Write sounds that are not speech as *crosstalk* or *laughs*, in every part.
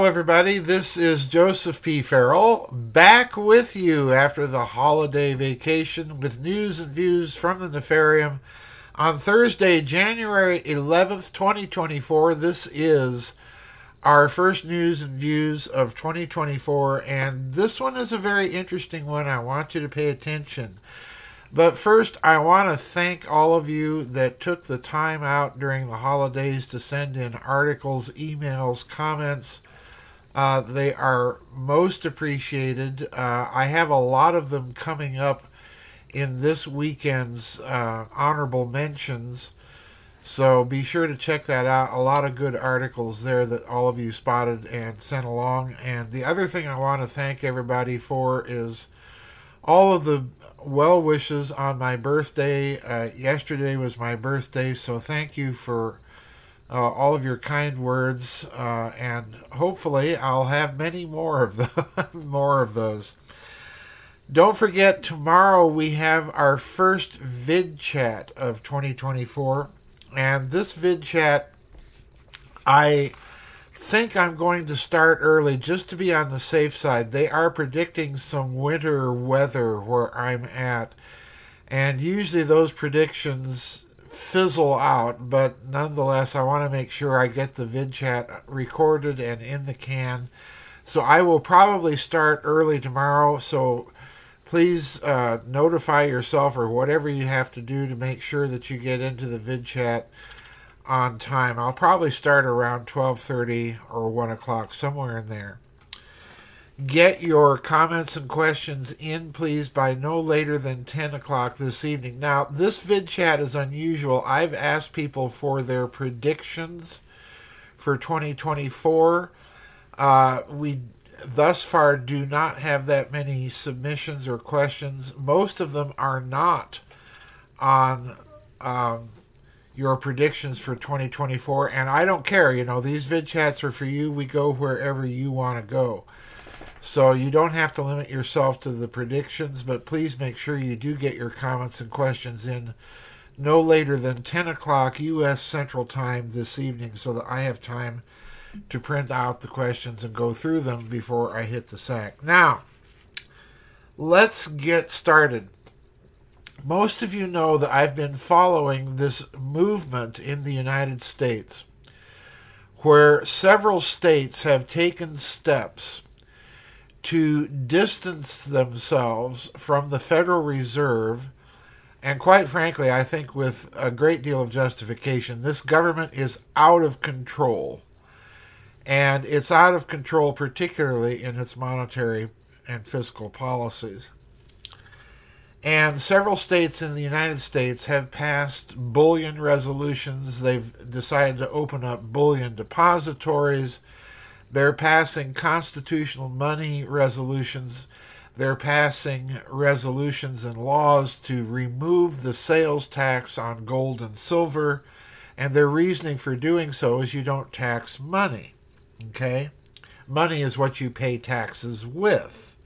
Hello, everybody. This is Joseph P. Farrell back with you after the holiday vacation with news and views from the Nefarium on Thursday, January 11th, 2024. This is our first news and views of 2024, and this one is a very interesting one. I want you to pay attention. But first, I want to thank all of you that took the time out during the holidays to send in articles, emails, comments. Uh, they are most appreciated. Uh, I have a lot of them coming up in this weekend's uh, honorable mentions. So be sure to check that out. A lot of good articles there that all of you spotted and sent along. And the other thing I want to thank everybody for is all of the well wishes on my birthday. Uh, yesterday was my birthday, so thank you for uh, all of your kind words, uh, and hopefully I'll have many more of the *laughs* more of those. Don't forget, tomorrow we have our first vid chat of 2024, and this vid chat, I think I'm going to start early just to be on the safe side. They are predicting some winter weather where I'm at, and usually those predictions fizzle out, but nonetheless, I want to make sure I get the vid chat recorded and in the can. So I will probably start early tomorrow. So please uh, notify yourself or whatever you have to do to make sure that you get into the vid chat on time. I'll probably start around 12:30 or 1 o'clock, somewhere in there. Get your comments and questions in, please, by no later than 10 o'clock this evening. Now, this vid chat is unusual. I've asked people for their predictions for 2024. Uh, we thus far do not have that many submissions or questions. Most of them are not on um, your predictions for 2024. And I don't care, you know, these vid chats are for you. We go wherever you want to go. So you don't have to limit yourself to the predictions, but please make sure you do get your comments and questions in no later than 10 o'clock U.S. Central Time this evening so that I have time to print out the questions and go through them before I hit the sack. Now, let's get started most of you know that I've been following this movement in the United States where several states have taken steps to distance themselves from the Federal Reserve. And quite frankly, I think with a great deal of justification, this government is out of control. And it's out of control, particularly in its monetary and fiscal policies. And several states in the United States have passed bullion resolutions. They've decided to open up bullion depositories. They're passing constitutional money resolutions. They're passing resolutions and laws to remove the sales tax on gold and silver. And their reasoning for doing so is you don't tax money. Okay? Money is what you pay taxes with.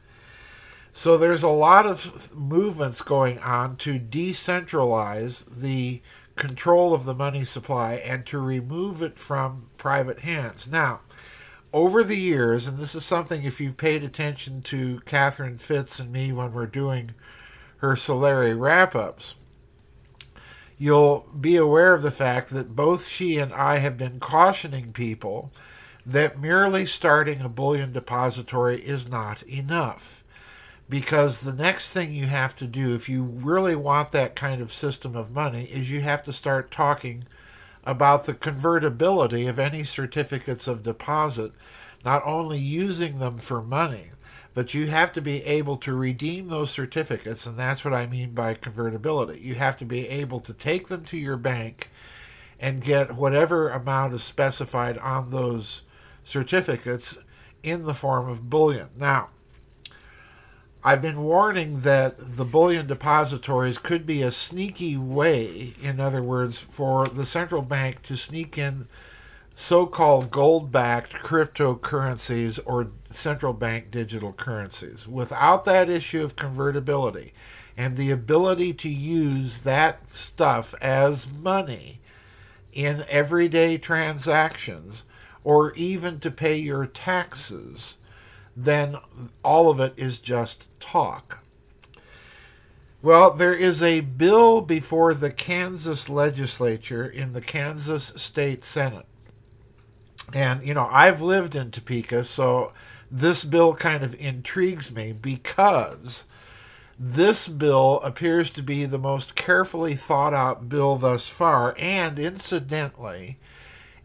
So there's a lot of movements going on to decentralize the control of the money supply and to remove it from private hands. Now, over the years, and this is something if you've paid attention to Catherine Fitts and me when we're doing her Solari wrap ups, you'll be aware of the fact that both she and I have been cautioning people that merely starting a bullion depository is not enough. Because the next thing you have to do if you really want that kind of system of money is you have to start talking about the convertibility of any certificates of deposit not only using them for money but you have to be able to redeem those certificates and that's what I mean by convertibility. You have to be able to take them to your bank and get whatever amount is specified on those certificates in the form of bullion. Now I've been warning that the bullion depositories could be a sneaky way, in other words, for the central bank to sneak in so called gold backed cryptocurrencies or central bank digital currencies. Without that issue of convertibility and the ability to use that stuff as money in everyday transactions, or even to pay your taxes, then all of it is just talk. Well, there is a bill before the Kansas legislature in the Kansas State Senate. And, you know, I've lived in Topeka, so this bill kind of intrigues me because this bill appears to be the most carefully thought out bill thus far, and incidentally,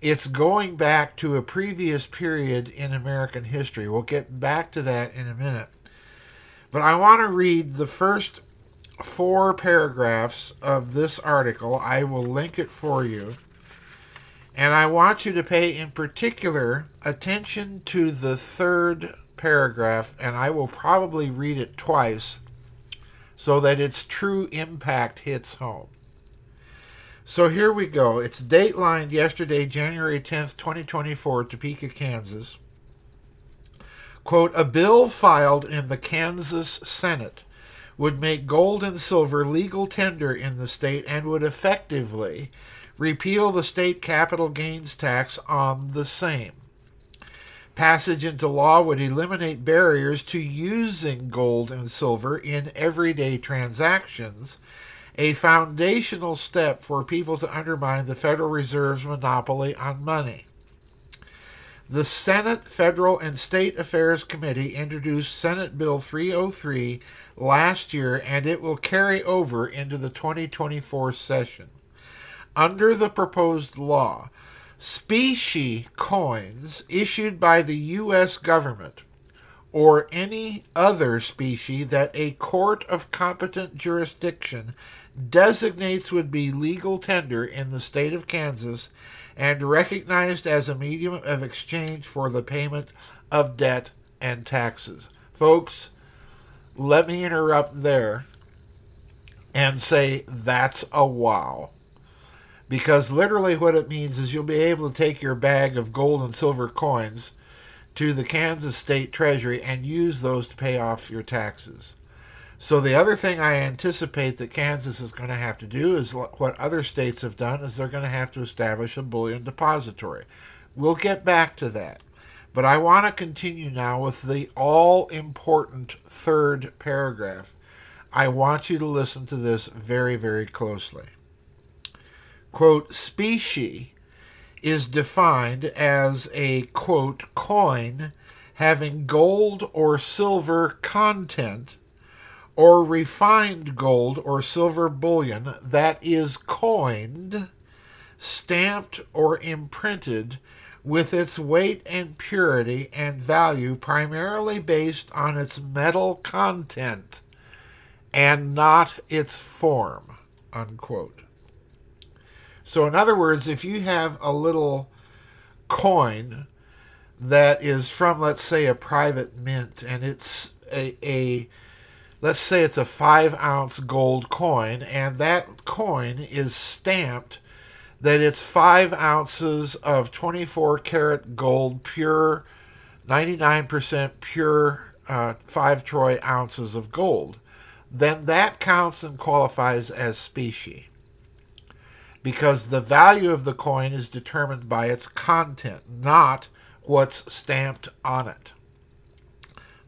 it's going back to a previous period in American history. We'll get back to that in a minute. But I want to read the first four paragraphs of this article. I will link it for you. And I want you to pay in particular attention to the third paragraph, and I will probably read it twice so that its true impact hits home. So here we go. It's datelined yesterday, January 10th, 2024, Topeka, Kansas. Quote, a bill filed in the Kansas Senate would make gold and silver legal tender in the state and would effectively repeal the state capital gains tax on the same. Passage into law would eliminate barriers to using gold and silver in everyday transactions, a foundational step for people to undermine the Federal Reserve's monopoly on money. The Senate Federal and State Affairs Committee introduced Senate Bill 303 last year, and it will carry over into the 2024 session. Under the proposed law, specie coins issued by the U.S. government or any other specie that a court of competent jurisdiction designates would be legal tender in the state of Kansas and recognized as a medium of exchange for the payment of debt and taxes. Folks, let me interrupt there and say that's a wow because literally what it means is you'll be able to take your bag of gold and silver coins to the Kansas State Treasury and use those to pay off your taxes. So the other thing I anticipate that Kansas is going to have to do is what other states have done is they're going to have to establish a bullion depository. We'll get back to that. But I want to continue now with the all important third paragraph. I want you to listen to this very, very closely quote, specie is defined as a, quote, coin having gold or silver content or refined gold or silver bullion that is coined, stamped, or imprinted with its weight and purity and value primarily based on its metal content and not its form. Unquote. So, in other words, if you have a little coin that is from, let's say, a private mint, and it's a, a let's say it's a five ounce gold coin, and that coin is stamped that it's five ounces of 24 karat gold, pure, 99% pure, uh, five troy ounces of gold, then that counts and qualifies as specie because the value of the coin is determined by its content, not what's stamped on it.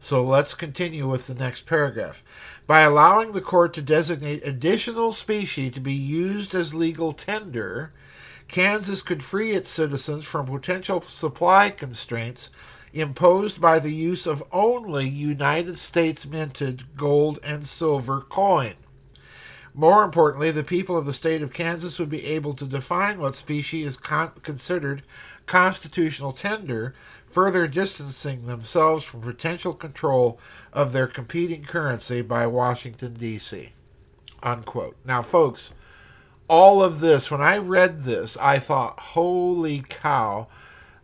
So let's continue with the next paragraph. By allowing the court to designate additional specie to be used as legal tender, Kansas could free its citizens from potential supply constraints imposed by the use of only United States minted gold and silver coin. More importantly, the people of the state of Kansas would be able to define what specie is con- considered constitutional tender, further distancing themselves from potential control of their competing currency by Washington, D.C. Unquote. Now, folks, all of this, when I read this, I thought, holy cow,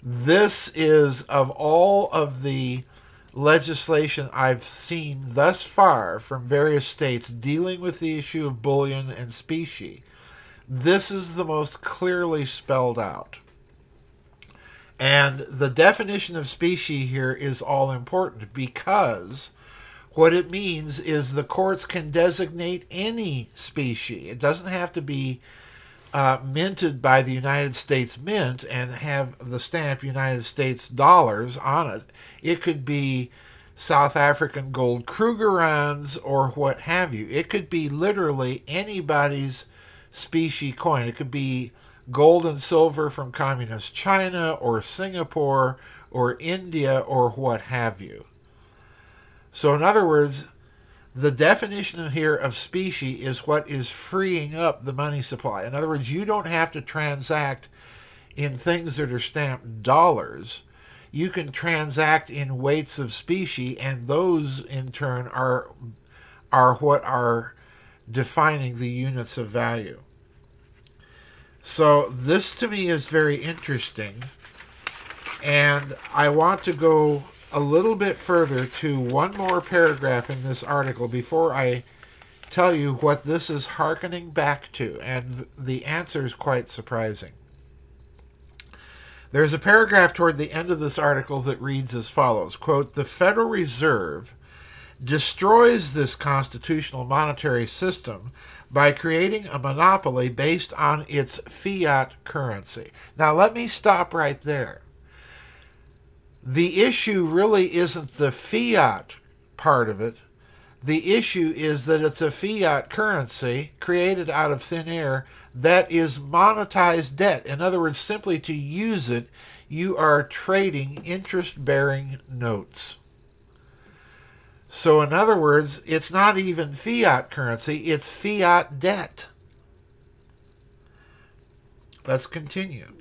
this is of all of the legislation I've seen thus far from various states dealing with the issue of bullion and specie, this is the most clearly spelled out. And the definition of specie here is all important because what it means is the courts can designate any specie. It doesn't have to be uh, minted by the United States Mint and have the stamp United States dollars on it. It could be South African gold Krugerrands or what have you. It could be literally anybody's specie coin. It could be gold and silver from communist China or Singapore or India or what have you. So, in other words, the definition here of specie is what is freeing up the money supply. In other words, you don't have to transact in things that are stamped dollars. You can transact in weights of specie, and those in turn are are what are defining the units of value. So this to me is very interesting, and I want to go a little bit further to one more paragraph in this article before I tell you what this is hearkening back to, and the answer is quite surprising. There's a paragraph toward the end of this article that reads as follows quote, The Federal Reserve destroys this constitutional monetary system by creating a monopoly based on its fiat currency. Now, let me stop right there the issue really isn't the fiat part of it. The issue is that it's a fiat currency created out of thin air that is monetized debt. In other words, simply to use it, you are trading interest bearing notes. So, in other words, it's not even fiat currency, it's fiat debt. Let's continue.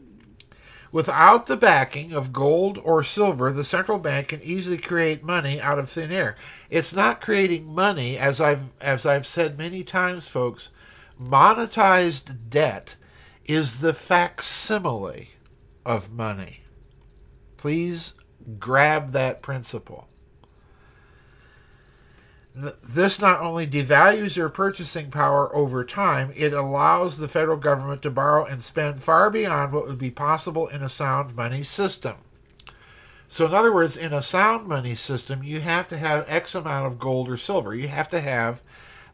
Without the backing of gold or silver, the central bank can easily create money out of thin air. It's not creating money, as I've as I've said many times, folks. Monetized debt is the facsimile of money. Please grab that principle. This not only devalues their purchasing power over time, it allows the federal government to borrow and spend far beyond what would be possible in a sound money system. So, in other words, in a sound money system, you have to have X amount of gold or silver. You have to have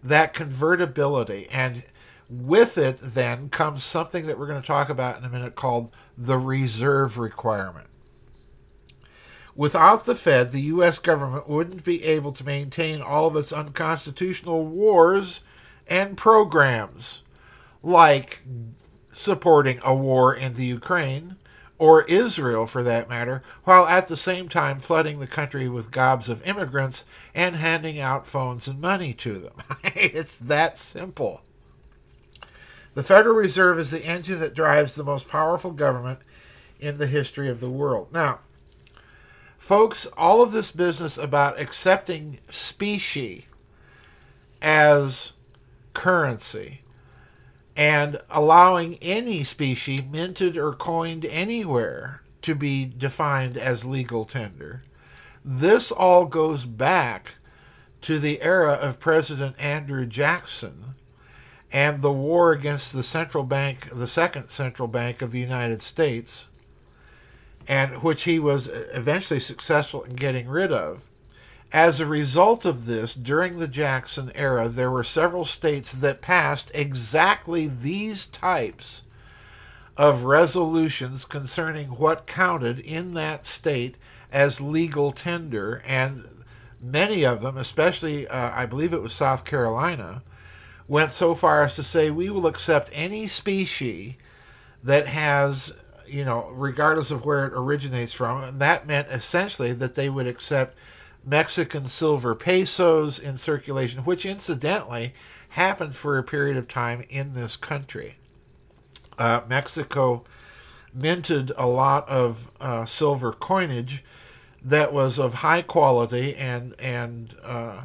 that convertibility. And with it, then, comes something that we're going to talk about in a minute called the reserve requirement. Without the Fed, the U.S. government wouldn't be able to maintain all of its unconstitutional wars and programs, like supporting a war in the Ukraine, or Israel for that matter, while at the same time flooding the country with gobs of immigrants and handing out phones and money to them. *laughs* it's that simple. The Federal Reserve is the engine that drives the most powerful government in the history of the world. Now, Folks, all of this business about accepting specie as currency and allowing any specie minted or coined anywhere to be defined as legal tender. This all goes back to the era of President Andrew Jackson and the war against the central bank, the second central bank of the United States, and which he was eventually successful in getting rid of. As a result of this, during the Jackson era, there were several states that passed exactly these types of resolutions concerning what counted in that state as legal tender, and many of them, especially uh, I believe it was South Carolina, went so far as to say we will accept any specie that has you know, regardless of where it originates from. And that meant essentially that they would accept Mexican silver pesos in circulation, which incidentally happened for a period of time in this country. Uh, Mexico minted a lot of uh, silver coinage that was of high quality and and uh,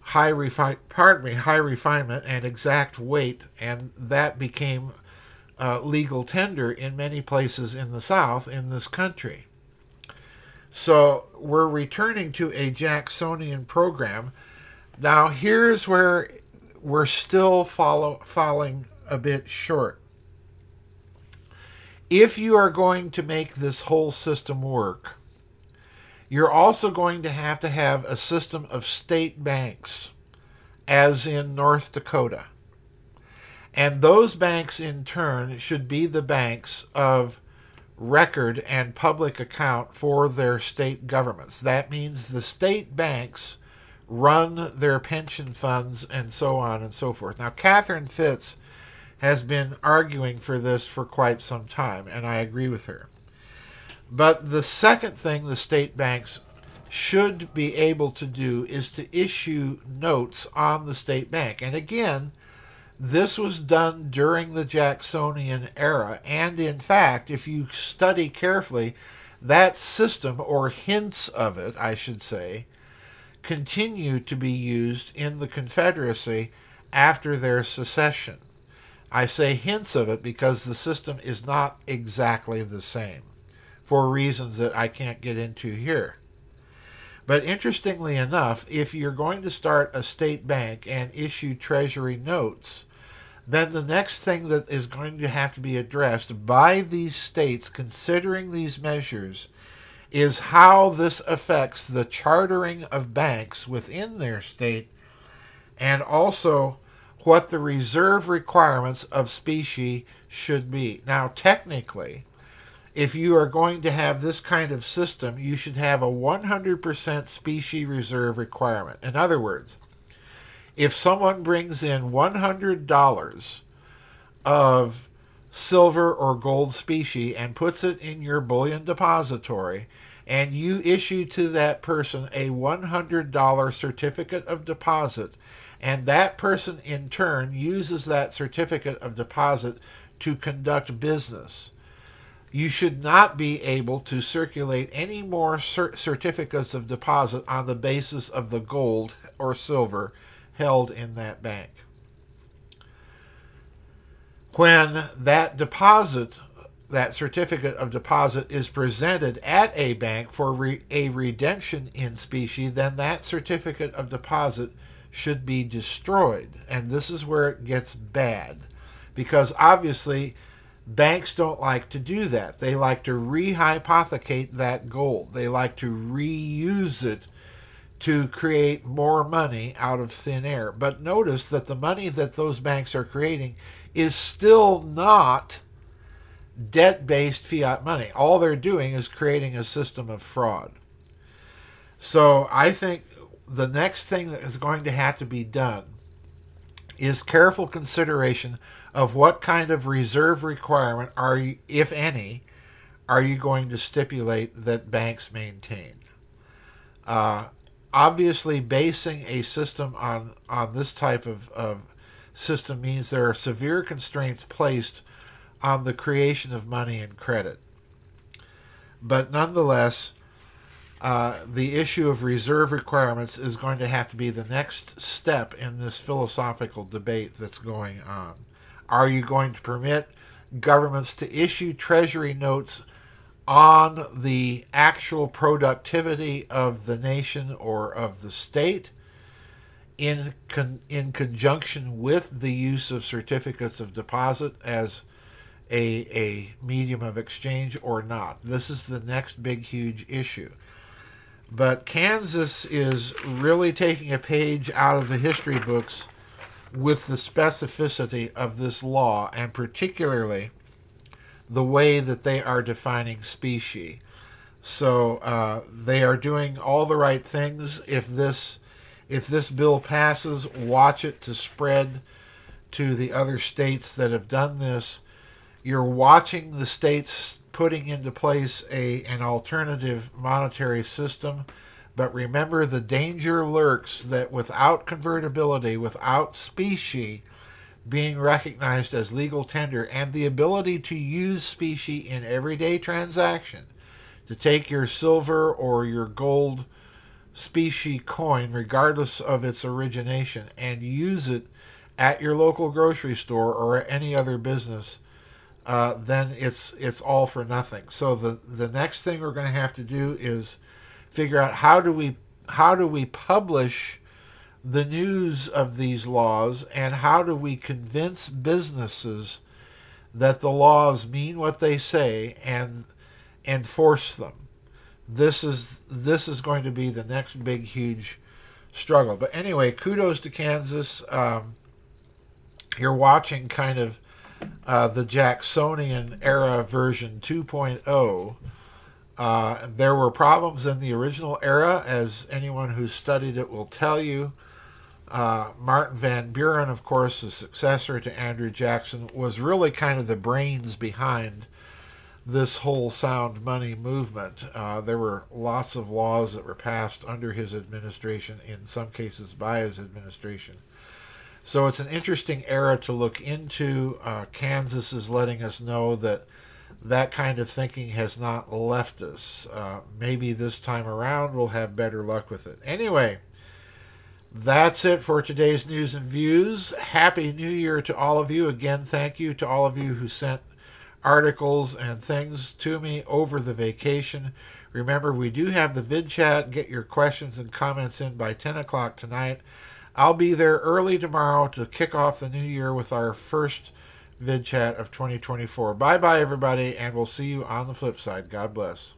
high refi- pardon me high refinement and exact weight, and that became uh, legal tender in many places in the South in this country. So we're returning to a Jacksonian program. Now, here's where we're still follow, falling a bit short. If you are going to make this whole system work, you're also going to have to have a system of state banks, as in North Dakota And those banks, in turn, should be the banks of record and public account for their state governments. That means the state banks run their pension funds and so on and so forth. Now, Catherine Fitts has been arguing for this for quite some time, and I agree with her. But the second thing the state banks should be able to do is to issue notes on the state bank. And again, this was done during the Jacksonian era. And in fact, if you study carefully, that system, or hints of it, I should say, continue to be used in the Confederacy after their secession. I say hints of it because the system is not exactly the same for reasons that I can't get into here. But interestingly enough, if you're going to start a state bank and issue treasury notes, then the next thing that is going to have to be addressed by these states considering these measures is how this affects the chartering of banks within their state and also what the reserve requirements of specie should be. Now, technically, if you are going to have this kind of system, you should have a 100% specie reserve requirement. In other words, if someone brings in $100 of silver or gold specie and puts it in your bullion depository, and you issue to that person a $100 certificate of deposit, and that person in turn uses that certificate of deposit to conduct business. You should not be able to circulate any more cert- certificates of deposit on the basis of the gold or silver held in that bank. When that deposit, that certificate of deposit, is presented at a bank for re- a redemption in specie, then that certificate of deposit should be destroyed. And this is where it gets bad. Because obviously, banks don't like to do that. They like to rehypothecate that gold, they like to reuse it to create more money out of thin air. But notice that the money that those banks are creating is still not debt based fiat money. All they're doing is creating a system of fraud. So I think the next thing that is going to have to be done is careful consideration of what kind of reserve requirement are you, if any, are you going to stipulate that banks maintain. Uh, obviously, basing a system on on this type of, of system means there are severe constraints placed on the creation of money and credit. But nonetheless, uh, the issue of reserve requirements is going to have to be the next step in this philosophical debate that's going on. Are you going to permit governments to issue treasury notes on the actual productivity of the nation or of the state in con- in conjunction with the use of certificates of deposit as a a medium of exchange or not? This is the next big huge issue. But Kansas is really taking a page out of the history books with the specificity of this law, and particularly the way that they are defining specie. So uh, they are doing all the right things. If this if this bill passes, watch it to spread to the other states that have done this. You're watching the states putting into place a an alternative monetary system. But remember, the danger lurks that without convertibility, without specie being recognized as legal tender, and the ability to use specie in everyday transaction, to take your silver or your gold specie coin, regardless of its origination, and use it at your local grocery store or at any other business uh, then it's it's all for nothing. So the the next thing we're going to have to do is figure out how do we how do we publish the news of these laws and how do we convince businesses that the laws mean what they say and enforce them. This is this is going to be the next big huge struggle. But anyway, kudos to Kansas. Um, you're watching kind of uh, the Jacksonian era version 2.0. Uh, there were problems in the original era, as anyone who's studied it will tell you. Uh, Martin Van Buren, of course, the successor to Andrew Jackson, was really kind of the brains behind this whole sound money movement. Uh, there were lots of laws that were passed under his administration, in some cases by his administration. So it's an interesting era to look into. Uh, Kansas is letting us know that that kind of thinking has not left us. Uh, maybe this time around we'll have better luck with it. Anyway, that's it for today's news and views. Happy New Year to all of you. Again, thank you to all of you who sent articles and things to me over the vacation. Remember, we do have the vid chat. Get your questions and comments in by 10 o'clock tonight. I'll be there early tomorrow to kick off the new year with our first vid chat of 2024. Bye bye, everybody, and we'll see you on the flip side. God bless.